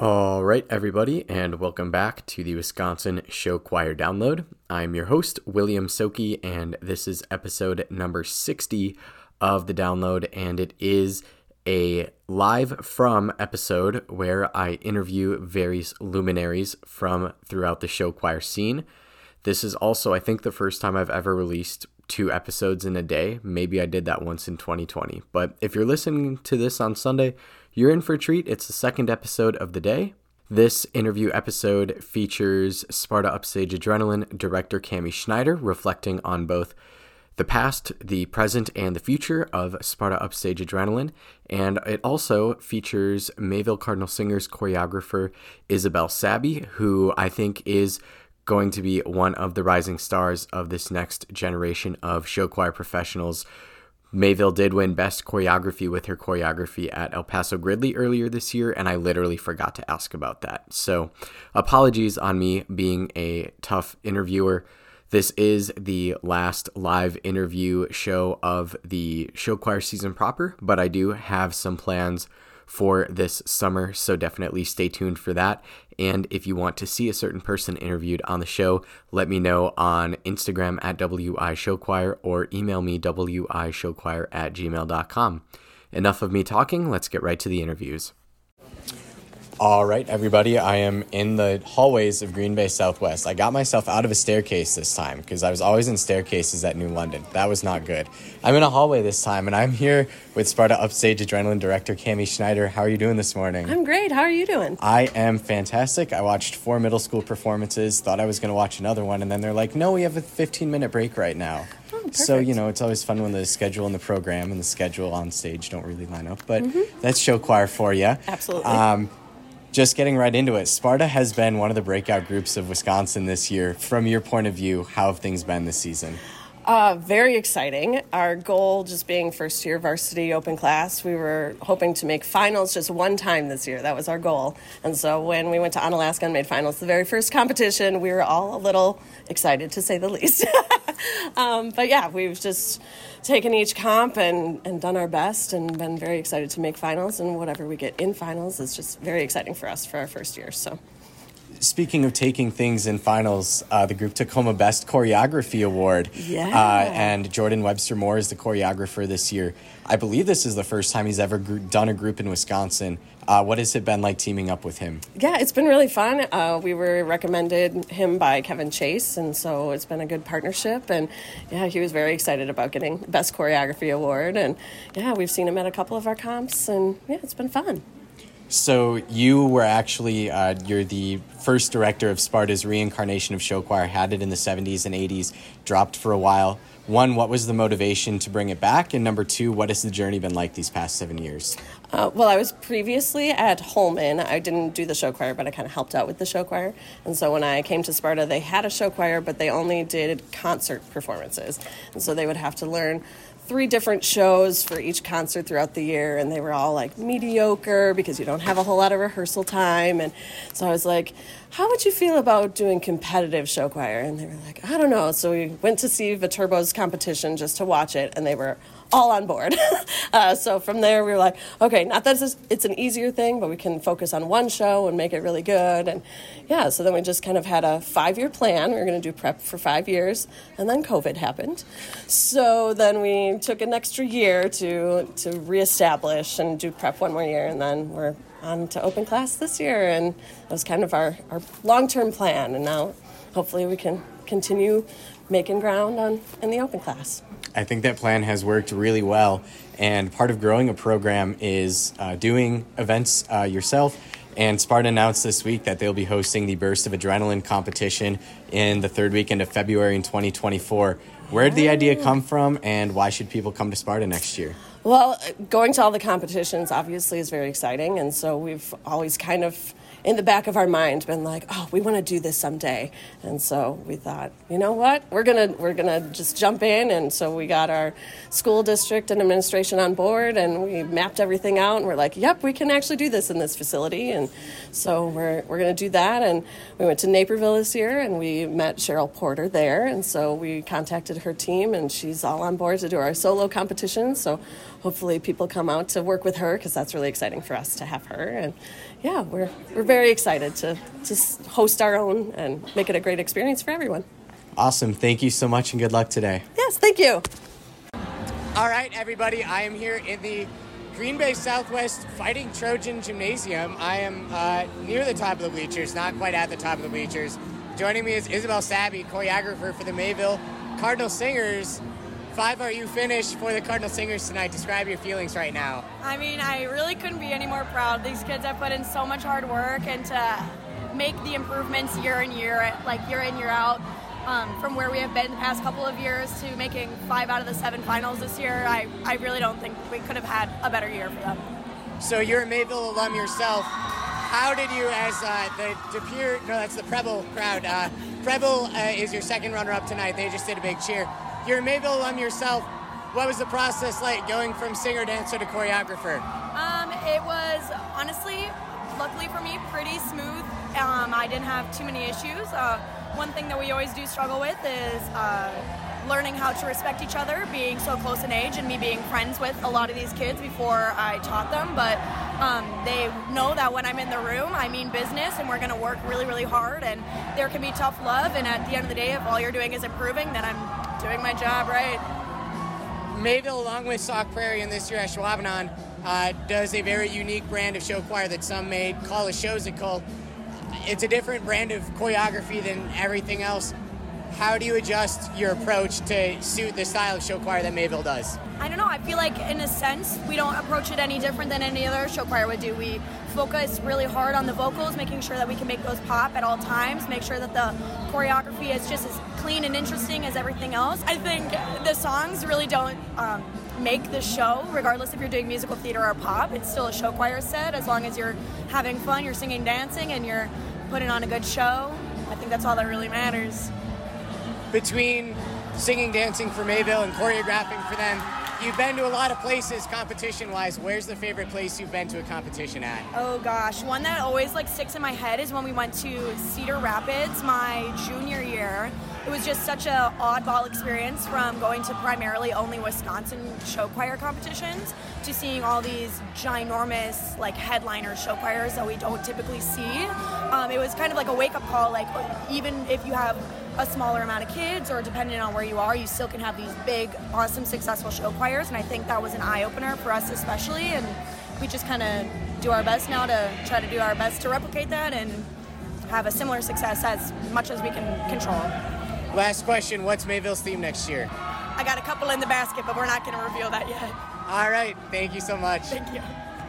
All right, everybody, and welcome back to the Wisconsin Show Choir Download. I'm your host, William Soki, and this is episode number 60 of the download, and it is a live from episode where I interview various luminaries from throughout the show choir scene. This is also, I think, the first time I've ever released two episodes in a day. Maybe I did that once in 2020. But if you're listening to this on Sunday, you're in for a treat. It's the second episode of the day. This interview episode features Sparta Upstage Adrenaline director Cami Schneider reflecting on both the past, the present, and the future of Sparta Upstage Adrenaline. And it also features Mayville Cardinal Singers choreographer Isabel Sabby, who I think is going to be one of the rising stars of this next generation of show choir professionals Mayville did win Best Choreography with her choreography at El Paso Gridley earlier this year, and I literally forgot to ask about that. So, apologies on me being a tough interviewer. This is the last live interview show of the show choir season proper, but I do have some plans for this summer, so definitely stay tuned for that. And if you want to see a certain person interviewed on the show, let me know on Instagram at WI Show Choir or email me WI Show Choir at gmail.com. Enough of me talking, let's get right to the interviews. All right, everybody, I am in the hallways of Green Bay Southwest. I got myself out of a staircase this time because I was always in staircases at New London. That was not good. I'm in a hallway this time, and I'm here with Sparta Upstage Adrenaline director Cami Schneider. How are you doing this morning? I'm great. How are you doing? I am fantastic. I watched four middle school performances, thought I was going to watch another one, and then they're like, no, we have a 15 minute break right now. Oh, so, you know, it's always fun when the schedule and the program and the schedule on stage don't really line up, but that's show choir for you. Absolutely. Um, just getting right into it, Sparta has been one of the breakout groups of Wisconsin this year. From your point of view, how have things been this season? Uh, very exciting. Our goal, just being first year varsity open class, we were hoping to make finals just one time this year. That was our goal. And so when we went to Onalaska and made finals, the very first competition, we were all a little excited to say the least. um, but yeah, we've just taken each comp and, and done our best and been very excited to make finals. And whatever we get in finals is just very exciting for us for our first year. So. Speaking of taking things in finals, uh, the group took home a Best Choreography Award. Yeah. Uh, and Jordan Webster Moore is the choreographer this year. I believe this is the first time he's ever gr- done a group in Wisconsin. Uh, what has it been like teaming up with him? Yeah, it's been really fun. Uh, we were recommended him by Kevin Chase, and so it's been a good partnership. And yeah, he was very excited about getting Best Choreography Award. And yeah, we've seen him at a couple of our comps, and yeah, it's been fun. So you were actually uh, you're the first director of Sparta's reincarnation of show choir. Had it in the '70s and '80s, dropped for a while. One, what was the motivation to bring it back? And number two, what has the journey been like these past seven years? Uh, well, I was previously at Holmen. I didn't do the show choir, but I kind of helped out with the show choir. And so when I came to Sparta, they had a show choir, but they only did concert performances. And so they would have to learn three different shows for each concert throughout the year, and they were all like mediocre because you don't have a whole lot of rehearsal time. And so I was like, how would you feel about doing competitive show choir? And they were like, I don't know. So we went to see Viterbo's competition just to watch it, and they were all on board. uh, so from there, we were like, okay, not that it's, it's an easier thing, but we can focus on one show and make it really good. And yeah, so then we just kind of had a five year plan. We were going to do prep for five years, and then COVID happened. So then we took an extra year to, to reestablish and do prep one more year, and then we're on to open class this year. And that was kind of our, our long term plan. And now hopefully we can continue making ground on in the open class. I think that plan has worked really well. And part of growing a program is uh, doing events uh, yourself. And Sparta announced this week that they'll be hosting the Burst of Adrenaline competition in the third weekend of February in 2024. Where did the idea come from, and why should people come to Sparta next year? Well, going to all the competitions obviously is very exciting, and so we've always kind of in the back of our mind been like, oh, we want to do this someday. And so we thought, you know what, we're gonna we're gonna just jump in. And so we got our school district and administration on board, and we mapped everything out. And we're like, yep, we can actually do this in this facility. And so we're we're gonna do that. And we went to Naperville this year, and we met Cheryl Porter there. And so we contacted her team, and she's all on board to do our solo competition. So hopefully people come out to work with her because that's really exciting for us to have her. And yeah, we're we're very excited to to host our own and make it a great experience for everyone. Awesome. Thank you so much and good luck today. Yes, thank you. All right, everybody. I am here in the Green Bay Southwest Fighting Trojan Gymnasium. I am uh, near the top of the bleachers, not quite at the top of the bleachers. Joining me is Isabel Sabby, choreographer for the Mayville Cardinal Singers. 5RU finished for the Cardinal Singers tonight. Describe your feelings right now. I mean, I really couldn't be any more proud. These kids have put in so much hard work and to make the improvements year in year, like year in year out. Um, from where we have been the past couple of years to making five out of the seven finals this year, I, I really don't think we could have had a better year for them. So you're a Mayville alum yourself. How did you, as uh, the DePere, no, that's the Preble crowd. Uh, Preble uh, is your second runner-up tonight. They just did a big cheer. You're a Mayville alum yourself. What was the process like going from singer dancer to choreographer? Um, it was honestly, luckily for me, pretty smooth. Um, I didn't have too many issues. Uh, one thing that we always do struggle with is uh, learning how to respect each other, being so close in age, and me being friends with a lot of these kids before I taught them. But um, they know that when I'm in the room, I mean business, and we're going to work really, really hard. And there can be tough love, and at the end of the day, if all you're doing is improving, then I'm doing my job right. Mayville, along with Sauk Prairie and this year Ashwaubenon, uh, does a very unique brand of show choir that some may call a showsical. It's a different brand of choreography than everything else. How do you adjust your approach to suit the style of show choir that Mayville does? I don't know. I feel like, in a sense, we don't approach it any different than any other show choir would do. We focus really hard on the vocals, making sure that we can make those pop at all times, make sure that the choreography is just as clean and interesting as everything else. I think the songs really don't um, make the show, regardless if you're doing musical theater or pop. It's still a show choir set. As long as you're having fun, you're singing, dancing, and you're putting on a good show, I think that's all that really matters. Between singing, dancing for Mayville and choreographing for them, You've been to a lot of places competition wise. Where's the favorite place you've been to a competition at? Oh gosh, one that always like sticks in my head is when we went to Cedar Rapids my junior year. It was just such an oddball experience from going to primarily only Wisconsin show choir competitions to seeing all these ginormous like headliner show choirs that we don't typically see. Um, it was kind of like a wake up call. Like even if you have a smaller amount of kids or depending on where you are, you still can have these big, awesome, successful show choirs. And I think that was an eye opener for us, especially. And we just kind of do our best now to try to do our best to replicate that and have a similar success as much as we can control. Last question What's Mayville's theme next year? I got a couple in the basket, but we're not going to reveal that yet. All right. Thank you so much. Thank you.